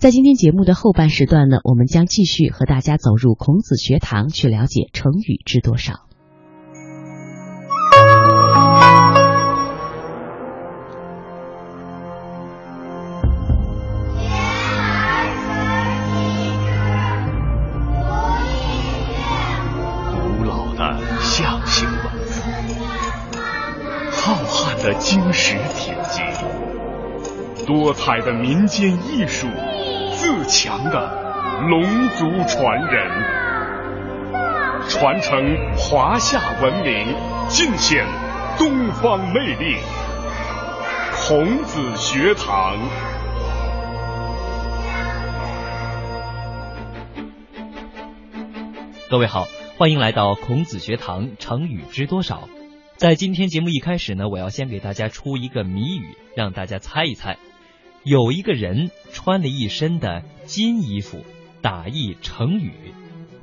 在今天节目的后半时段呢，我们将继续和大家走入孔子学堂，去了解成语知多少。古老的象形文字，浩瀚的经史帖记，多彩的民间艺术，强的龙族传人，传承华夏文明，尽显东方魅力。孔子学堂。各位好，欢迎来到孔子学堂，成语知多少？在今天节目一开始呢，我要先给大家出一个谜语，让大家猜一猜。有一个人穿了一身的金衣服，打一成语。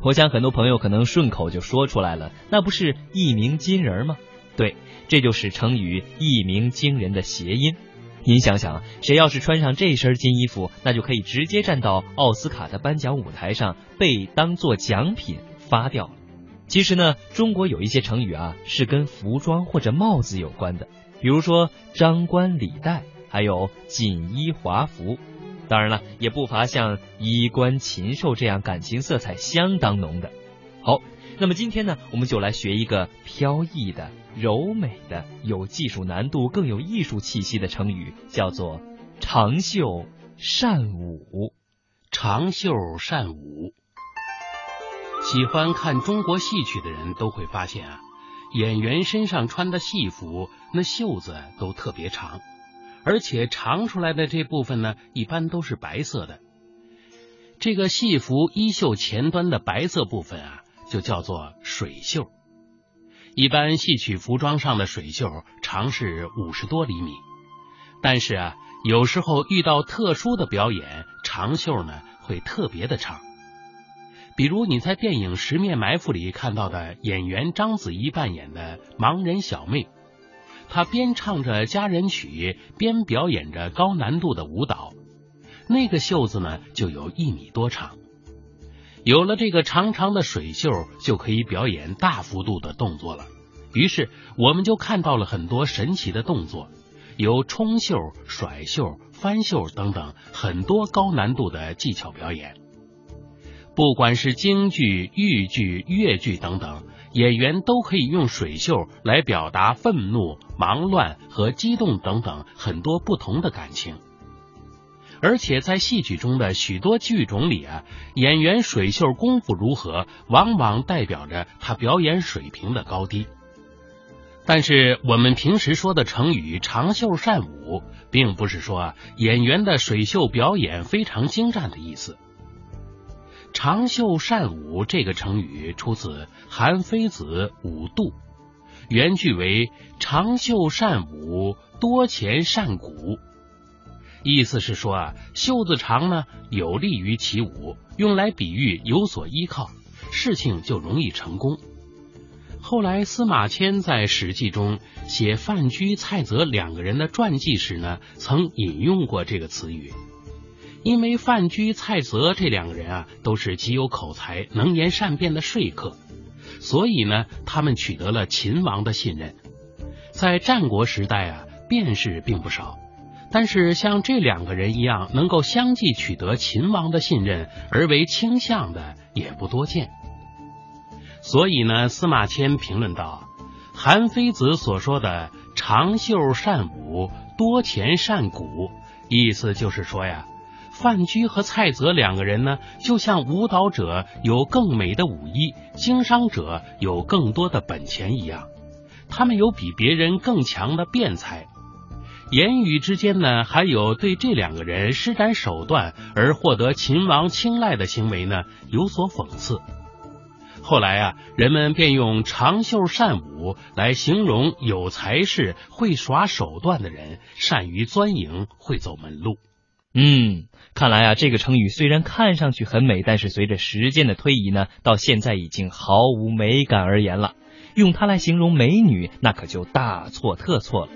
我想很多朋友可能顺口就说出来了，那不是一鸣惊人吗？对，这就是成语一鸣惊人的谐音。您想想，谁要是穿上这身金衣服，那就可以直接站到奥斯卡的颁奖舞台上，被当做奖品发掉了。其实呢，中国有一些成语啊，是跟服装或者帽子有关的，比如说张冠李戴，还有锦衣华服。当然了，也不乏像衣冠禽兽这样感情色彩相当浓的。好，那么今天呢，我们就来学一个飘逸的、柔美的、有技术难度、更有艺术气息的成语，叫做长袖善舞。长袖善舞。喜欢看中国戏曲的人都会发现啊，演员身上穿的戏服，那袖子都特别长，而且长出来的这部分呢，一般都是白色的。这个戏服衣袖前端的白色部分啊，就叫做水袖。一般戏曲服装上的水袖长是五十多厘米，但是啊，有时候遇到特殊的表演，长袖呢会特别的长。比如你在电影《十面埋伏》里看到的演员章子怡扮演的盲人小妹，他边唱着佳人曲，边表演着高难度的舞蹈，那个袖子呢就有一米多长。有了这个长长的水袖，就可以表演大幅度的动作了。于是我们就看到了很多神奇的动作，有冲袖、甩袖、翻袖等等很多高难度的技巧表演。不管是京剧、豫剧、越剧等等，演员都可以用水袖来表达愤怒、忙乱和激动等等很多不同的感情。而且在戏曲中的许多剧种里啊，演员水袖功夫如何，往往代表着他表演水平的高低。但是我们平时说的成语“长袖善舞”，并不是说演员的水袖表演非常精湛的意思。长袖善舞这个成语出自《韩非子·五度》，原句为“长袖善舞，多钱善鼓”，意思是说啊，袖子长呢有利于起舞，用来比喻有所依靠，事情就容易成功。后来司马迁在《史记》中写范雎、蔡泽两个人的传记时呢，曾引用过这个词语。因为范雎、蔡泽这两个人啊，都是极有口才、能言善辩的说客，所以呢，他们取得了秦王的信任。在战国时代啊，辩士并不少，但是像这两个人一样，能够相继取得秦王的信任而为卿相的也不多见。所以呢，司马迁评论道：“韩非子所说的‘长袖善舞，多钱善鼓’，意思就是说呀。”范雎和蔡泽两个人呢，就像舞蹈者有更美的舞衣，经商者有更多的本钱一样，他们有比别人更强的辩才。言语之间呢，还有对这两个人施展手段而获得秦王青睐的行为呢，有所讽刺。后来啊，人们便用长袖善舞来形容有才识、会耍手段的人，善于钻营，会走门路。嗯，看来啊，这个成语虽然看上去很美，但是随着时间的推移呢，到现在已经毫无美感而言了。用它来形容美女，那可就大错特错了。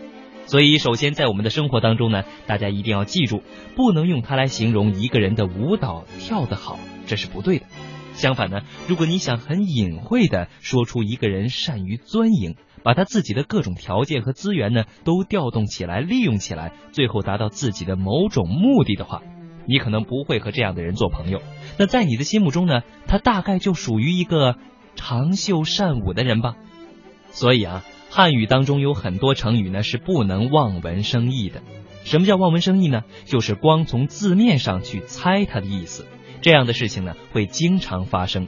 所以，首先在我们的生活当中呢，大家一定要记住，不能用它来形容一个人的舞蹈跳得好，这是不对的。相反呢，如果你想很隐晦的说出一个人善于钻营，把他自己的各种条件和资源呢都调动起来、利用起来，最后达到自己的某种目的的话，你可能不会和这样的人做朋友。那在你的心目中呢，他大概就属于一个长袖善舞的人吧。所以啊，汉语当中有很多成语呢是不能望文生义的。什么叫望文生义呢？就是光从字面上去猜它的意思。这样的事情呢，会经常发生。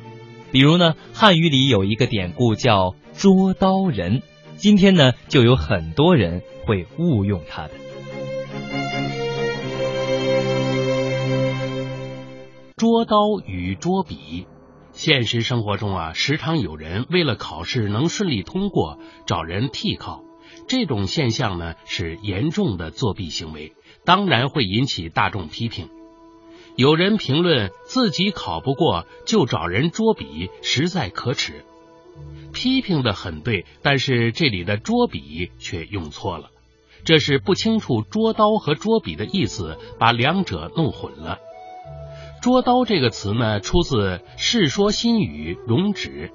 比如呢，汉语里有一个典故叫“捉刀人”，今天呢，就有很多人会误用它的。捉刀与捉笔，现实生活中啊，时常有人为了考试能顺利通过，找人替考。这种现象呢，是严重的作弊行为，当然会引起大众批评。有人评论自己考不过就找人捉笔，实在可耻。批评的很对，但是这里的捉笔却用错了，这是不清楚捉刀和捉笔的意思，把两者弄混了。捉刀这个词呢，出自《世说新语·容止》，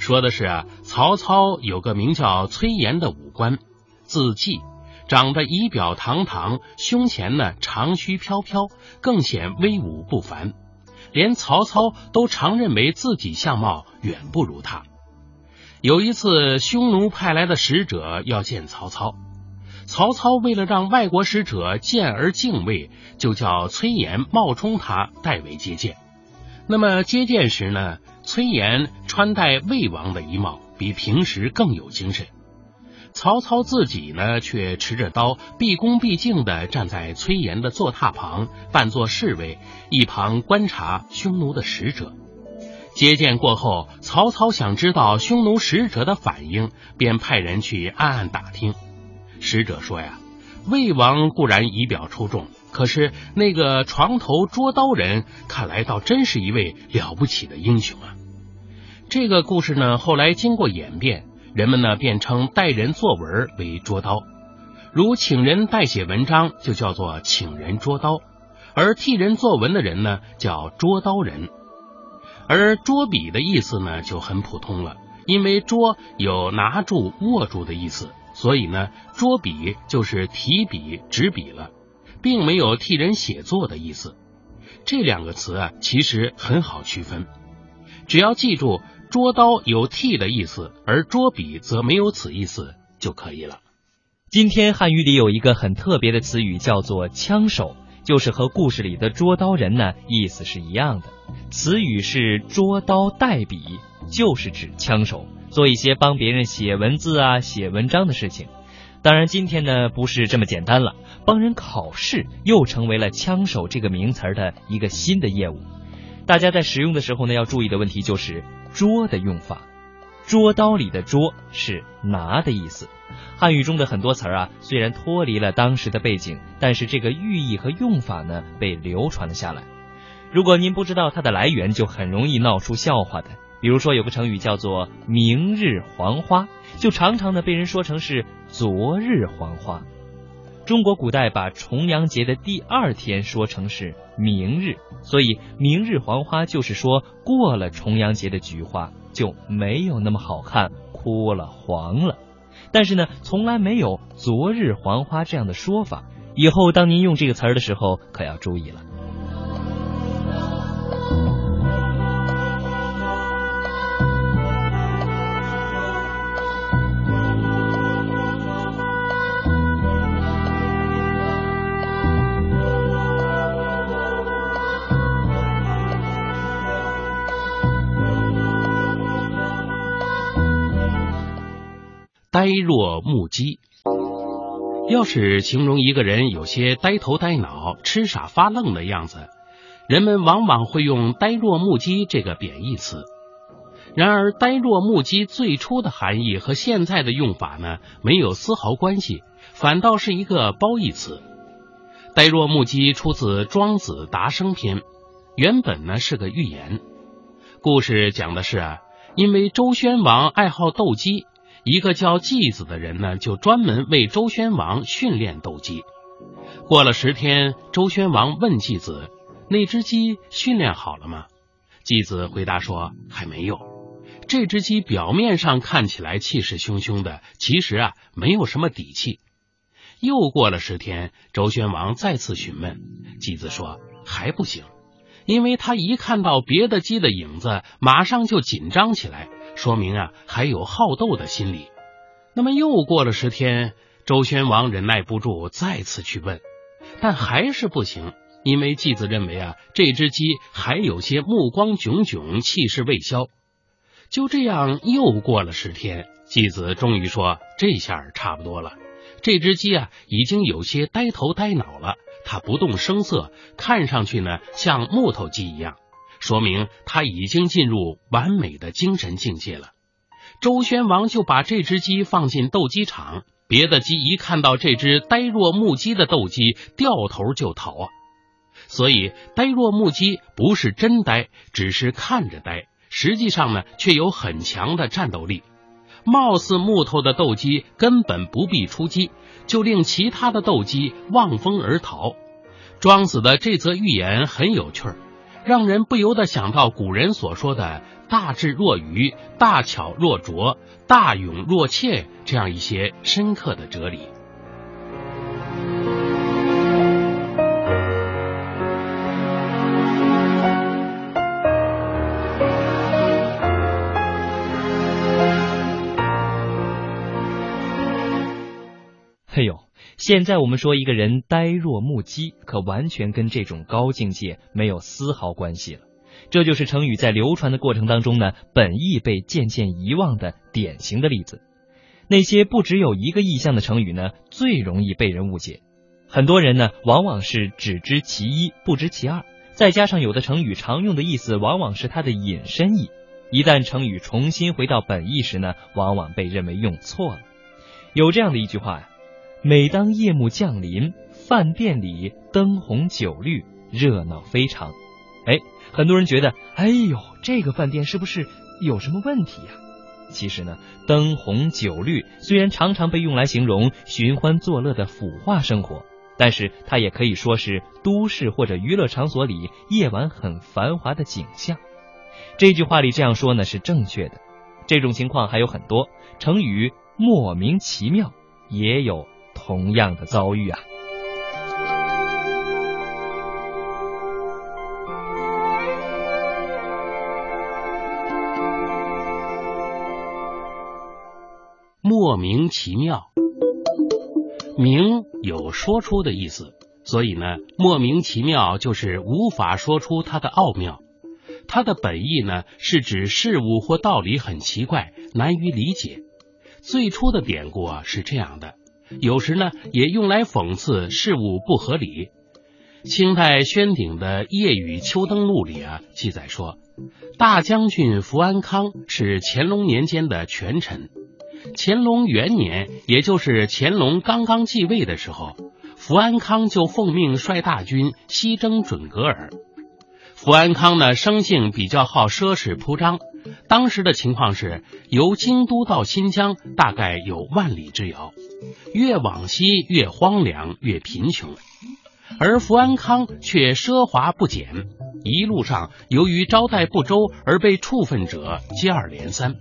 说的是啊，曹操有个名叫崔琰的武官，字季。长得仪表堂堂，胸前呢长须飘飘，更显威武不凡。连曹操都常认为自己相貌远不如他。有一次，匈奴派来的使者要见曹操，曹操为了让外国使者见而敬畏，就叫崔琰冒充他代为接见。那么接见时呢，崔琰穿戴魏王的衣帽，比平时更有精神。曹操自己呢，却持着刀，毕恭毕敬的站在崔琰的坐榻旁，扮作侍卫，一旁观察匈奴的使者。接见过后，曹操想知道匈奴使者的反应，便派人去暗暗打听。使者说呀，魏王固然仪表出众，可是那个床头捉刀人，看来倒真是一位了不起的英雄啊。这个故事呢，后来经过演变。人们呢，便称代人作文为捉刀，如请人代写文章就叫做请人捉刀，而替人作文的人呢叫捉刀人。而捉笔的意思呢就很普通了，因为捉有拿住、握住的意思，所以呢捉笔就是提笔执笔了，并没有替人写作的意思。这两个词啊其实很好区分，只要记住。捉刀有替的意思，而捉笔则没有此意思就可以了。今天汉语里有一个很特别的词语，叫做枪手，就是和故事里的捉刀人呢意思是一样的。词语是捉刀代笔，就是指枪手做一些帮别人写文字啊、写文章的事情。当然，今天呢不是这么简单了，帮人考试又成为了枪手这个名词的一个新的业务。大家在使用的时候呢，要注意的问题就是。捉的用法，捉刀里的捉是拿的意思。汉语中的很多词儿啊，虽然脱离了当时的背景，但是这个寓意和用法呢，被流传了下来。如果您不知道它的来源，就很容易闹出笑话的。比如说，有个成语叫做“明日黄花”，就常常的被人说成是“昨日黄花”。中国古代把重阳节的第二天说成是明日，所以明日黄花就是说过了重阳节的菊花就没有那么好看，枯了黄了。但是呢，从来没有昨日黄花这样的说法。以后当您用这个词儿的时候，可要注意了。呆若木鸡，要是形容一个人有些呆头呆脑、痴傻发愣的样子，人们往往会用“呆若木鸡”这个贬义词。然而，“呆若木鸡”最初的含义和现在的用法呢，没有丝毫关系，反倒是一个褒义词。“呆若木鸡”出自《庄子·达生篇》，原本呢是个寓言。故事讲的是啊，因为周宣王爱好斗鸡。一个叫季子的人呢，就专门为周宣王训练斗鸡。过了十天，周宣王问季子：“那只鸡训练好了吗？”季子回答说：“还没有。这只鸡表面上看起来气势汹汹的，其实啊，没有什么底气。”又过了十天，周宣王再次询问，季子说：“还不行，因为他一看到别的鸡的影子，马上就紧张起来，说明啊，还有好斗的心理。”那么又过了十天，周宣王忍耐不住，再次去问，但还是不行。因为季子认为啊，这只鸡还有些目光炯炯，气势未消。就这样又过了十天，季子终于说：“这下差不多了。这只鸡啊，已经有些呆头呆脑了，它不动声色，看上去呢像木头鸡一样，说明他已经进入完美的精神境界了。”周宣王就把这只鸡放进斗鸡场，别的鸡一看到这只呆若木鸡的斗鸡，掉头就逃啊。所以，呆若木鸡不是真呆，只是看着呆，实际上呢，却有很强的战斗力。貌似木头的斗鸡根本不必出击，就令其他的斗鸡望风而逃。庄子的这则寓言很有趣儿，让人不由得想到古人所说的“大智若愚，大巧若拙，大勇若怯”这样一些深刻的哲理。现在我们说一个人呆若木鸡，可完全跟这种高境界没有丝毫关系了。这就是成语在流传的过程当中呢，本意被渐渐遗忘的典型的例子。那些不只有一个意象的成语呢，最容易被人误解。很多人呢，往往是只知其一，不知其二。再加上有的成语常用的意思，往往是它的引申义。一旦成语重新回到本意时呢，往往被认为用错了。有这样的一句话呀。每当夜幕降临，饭店里灯红酒绿，热闹非常。哎，很多人觉得，哎呦，这个饭店是不是有什么问题呀？其实呢，灯红酒绿虽然常常被用来形容寻欢作乐的腐化生活，但是它也可以说是都市或者娱乐场所里夜晚很繁华的景象。这句话里这样说呢是正确的。这种情况还有很多，成语莫名其妙也有。同样的遭遇啊！莫名其妙，名有说出的意思，所以呢，莫名其妙就是无法说出它的奥妙。它的本意呢，是指事物或道理很奇怪，难于理解。最初的典故啊是这样的。有时呢，也用来讽刺事物不合理。清代宣鼎的《夜雨秋灯录》里啊，记载说，大将军福安康是乾隆年间的权臣。乾隆元年，也就是乾隆刚刚继位的时候，福安康就奉命率大军西征准噶尔。福安康呢，生性比较好奢侈铺张。当时的情况是，由京都到新疆大概有万里之遥，越往西越荒凉，越贫穷。而福安康却奢华不减，一路上由于招待不周而被处分者接二连三。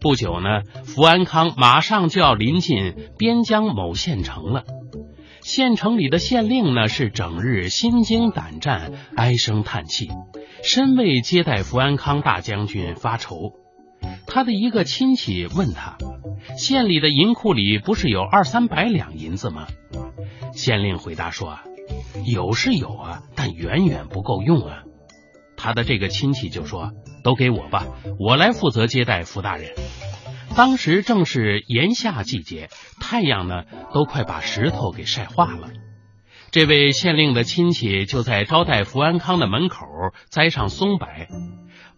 不久呢，福安康马上就要临近边疆某县城了。县城里的县令呢，是整日心惊胆战，唉声叹气。身为接待福安康大将军发愁。他的一个亲戚问他：“县里的银库里不是有二三百两银子吗？”县令回答说：“有是有啊，但远远不够用啊。”他的这个亲戚就说：“都给我吧，我来负责接待福大人。”当时正是炎夏季节，太阳呢都快把石头给晒化了。这位县令的亲戚就在招待福安康的门口栽上松柏，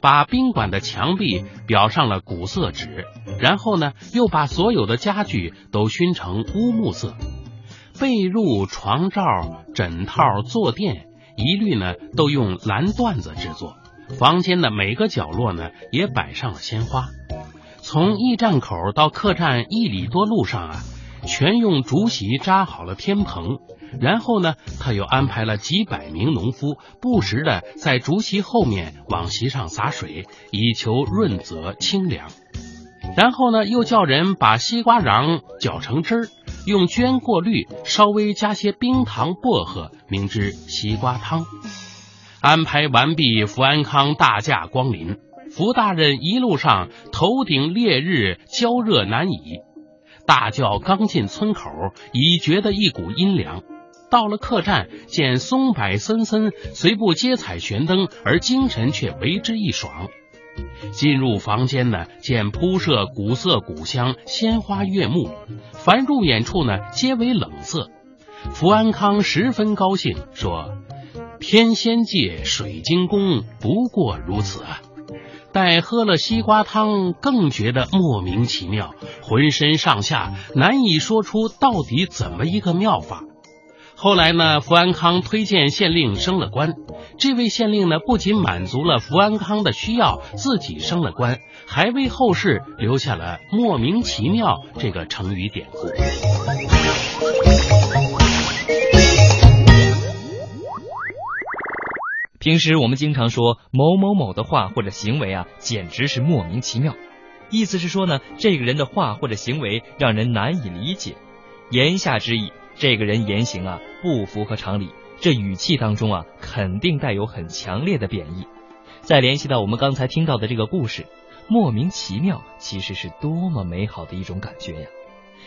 把宾馆的墙壁裱上了古色纸，然后呢，又把所有的家具都熏成乌木色，被褥、床罩、枕套、坐垫一律呢都用蓝缎子制作，房间的每个角落呢也摆上了鲜花。从驿站口到客栈一里多路上啊，全用竹席扎好了天棚。然后呢，他又安排了几百名农夫，不时的在竹席后面往席上洒水，以求润泽清凉。然后呢，又叫人把西瓜瓤搅成汁儿，用绢过滤，稍微加些冰糖薄荷，名之西瓜汤。安排完毕，福安康大驾光临。福大人一路上头顶烈日，焦热难已。大轿刚进村口，已觉得一股阴凉。到了客栈，见松柏森森，虽不接彩悬灯，而精神却为之一爽。进入房间呢，见铺设古色古香，鲜花悦目；凡入眼处呢，皆为冷色。福安康十分高兴，说：“天仙界，水晶宫，不过如此啊！”待喝了西瓜汤，更觉得莫名其妙，浑身上下难以说出到底怎么一个妙法。后来呢，福安康推荐县令升了官。这位县令呢，不仅满足了福安康的需要，自己升了官，还为后世留下了“莫名其妙”这个成语典故。平时我们经常说某某某的话或者行为啊，简直是莫名其妙。意思是说呢，这个人的话或者行为让人难以理解。言下之意。这个人言行啊不符合常理，这语气当中啊肯定带有很强烈的贬义。再联系到我们刚才听到的这个故事，莫名其妙其实是多么美好的一种感觉呀！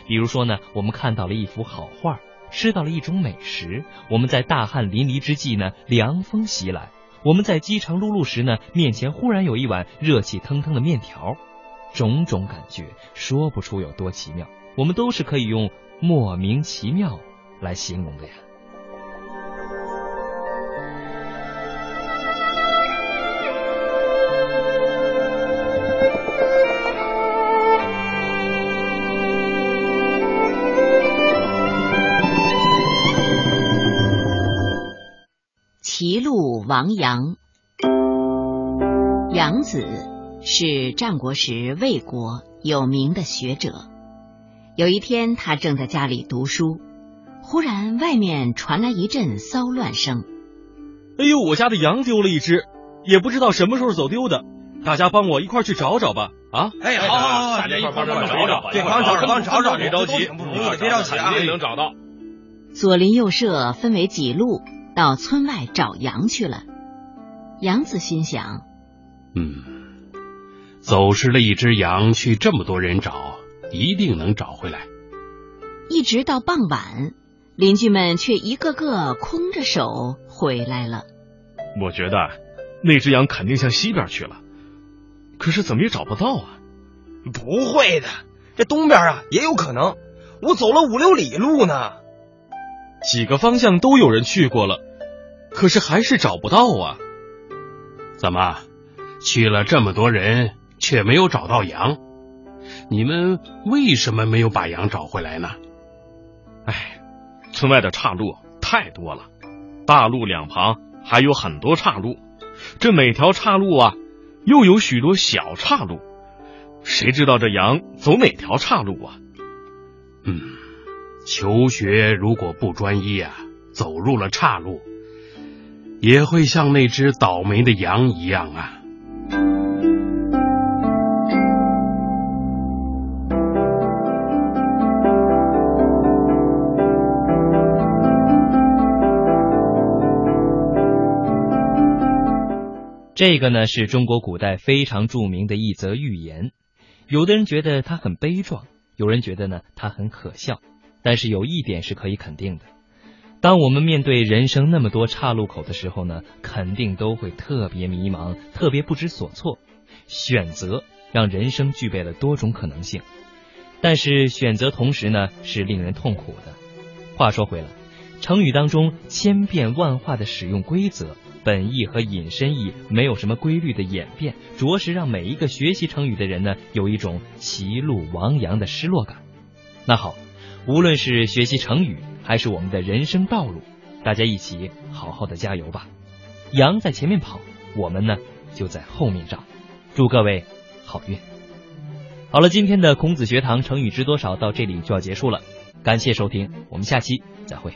比如说呢，我们看到了一幅好画，吃到了一种美食，我们在大汗淋漓之际呢，凉风袭来；我们在饥肠辘辘时呢，面前忽然有一碗热气腾腾的面条，种种感觉说不出有多奇妙，我们都是可以用。莫名其妙来形容的呀。王阳，杨子是战国时魏国有名的学者。有一天，他正在家里读书，忽然外面传来一阵骚乱声。哎呦，我家的羊丢了一只，也不知道什么时候走丢的，大家帮我一块去找找吧！啊，哎，好好好，大家一块帮着找找，对，帮找帮找找，别着急，别着急啊，一定能找到。左邻右舍分为几路，到村外找羊去了。杨子心想：嗯，走失了一只羊，去这么多人找。一定能找回来。一直到傍晚，邻居们却一个个空着手回来了。我觉得那只羊肯定向西边去了，可是怎么也找不到啊！不会的，这东边啊也有可能。我走了五六里路呢，几个方向都有人去过了，可是还是找不到啊！怎么去了这么多人，却没有找到羊？你们为什么没有把羊找回来呢？哎，村外的岔路太多了，大路两旁还有很多岔路，这每条岔路啊，又有许多小岔路，谁知道这羊走哪条岔路啊？嗯，求学如果不专一啊，走入了岔路，也会像那只倒霉的羊一样啊。这个呢是中国古代非常著名的一则寓言，有的人觉得它很悲壮，有人觉得呢它很可笑，但是有一点是可以肯定的：当我们面对人生那么多岔路口的时候呢，肯定都会特别迷茫，特别不知所措。选择让人生具备了多种可能性，但是选择同时呢是令人痛苦的。话说回来，成语当中千变万化的使用规则。本意和引申意没有什么规律的演变，着实让每一个学习成语的人呢有一种歧路亡羊的失落感。那好，无论是学习成语，还是我们的人生道路，大家一起好好的加油吧。羊在前面跑，我们呢就在后面找。祝各位好运。好了，今天的孔子学堂成语知多少到这里就要结束了，感谢收听，我们下期再会。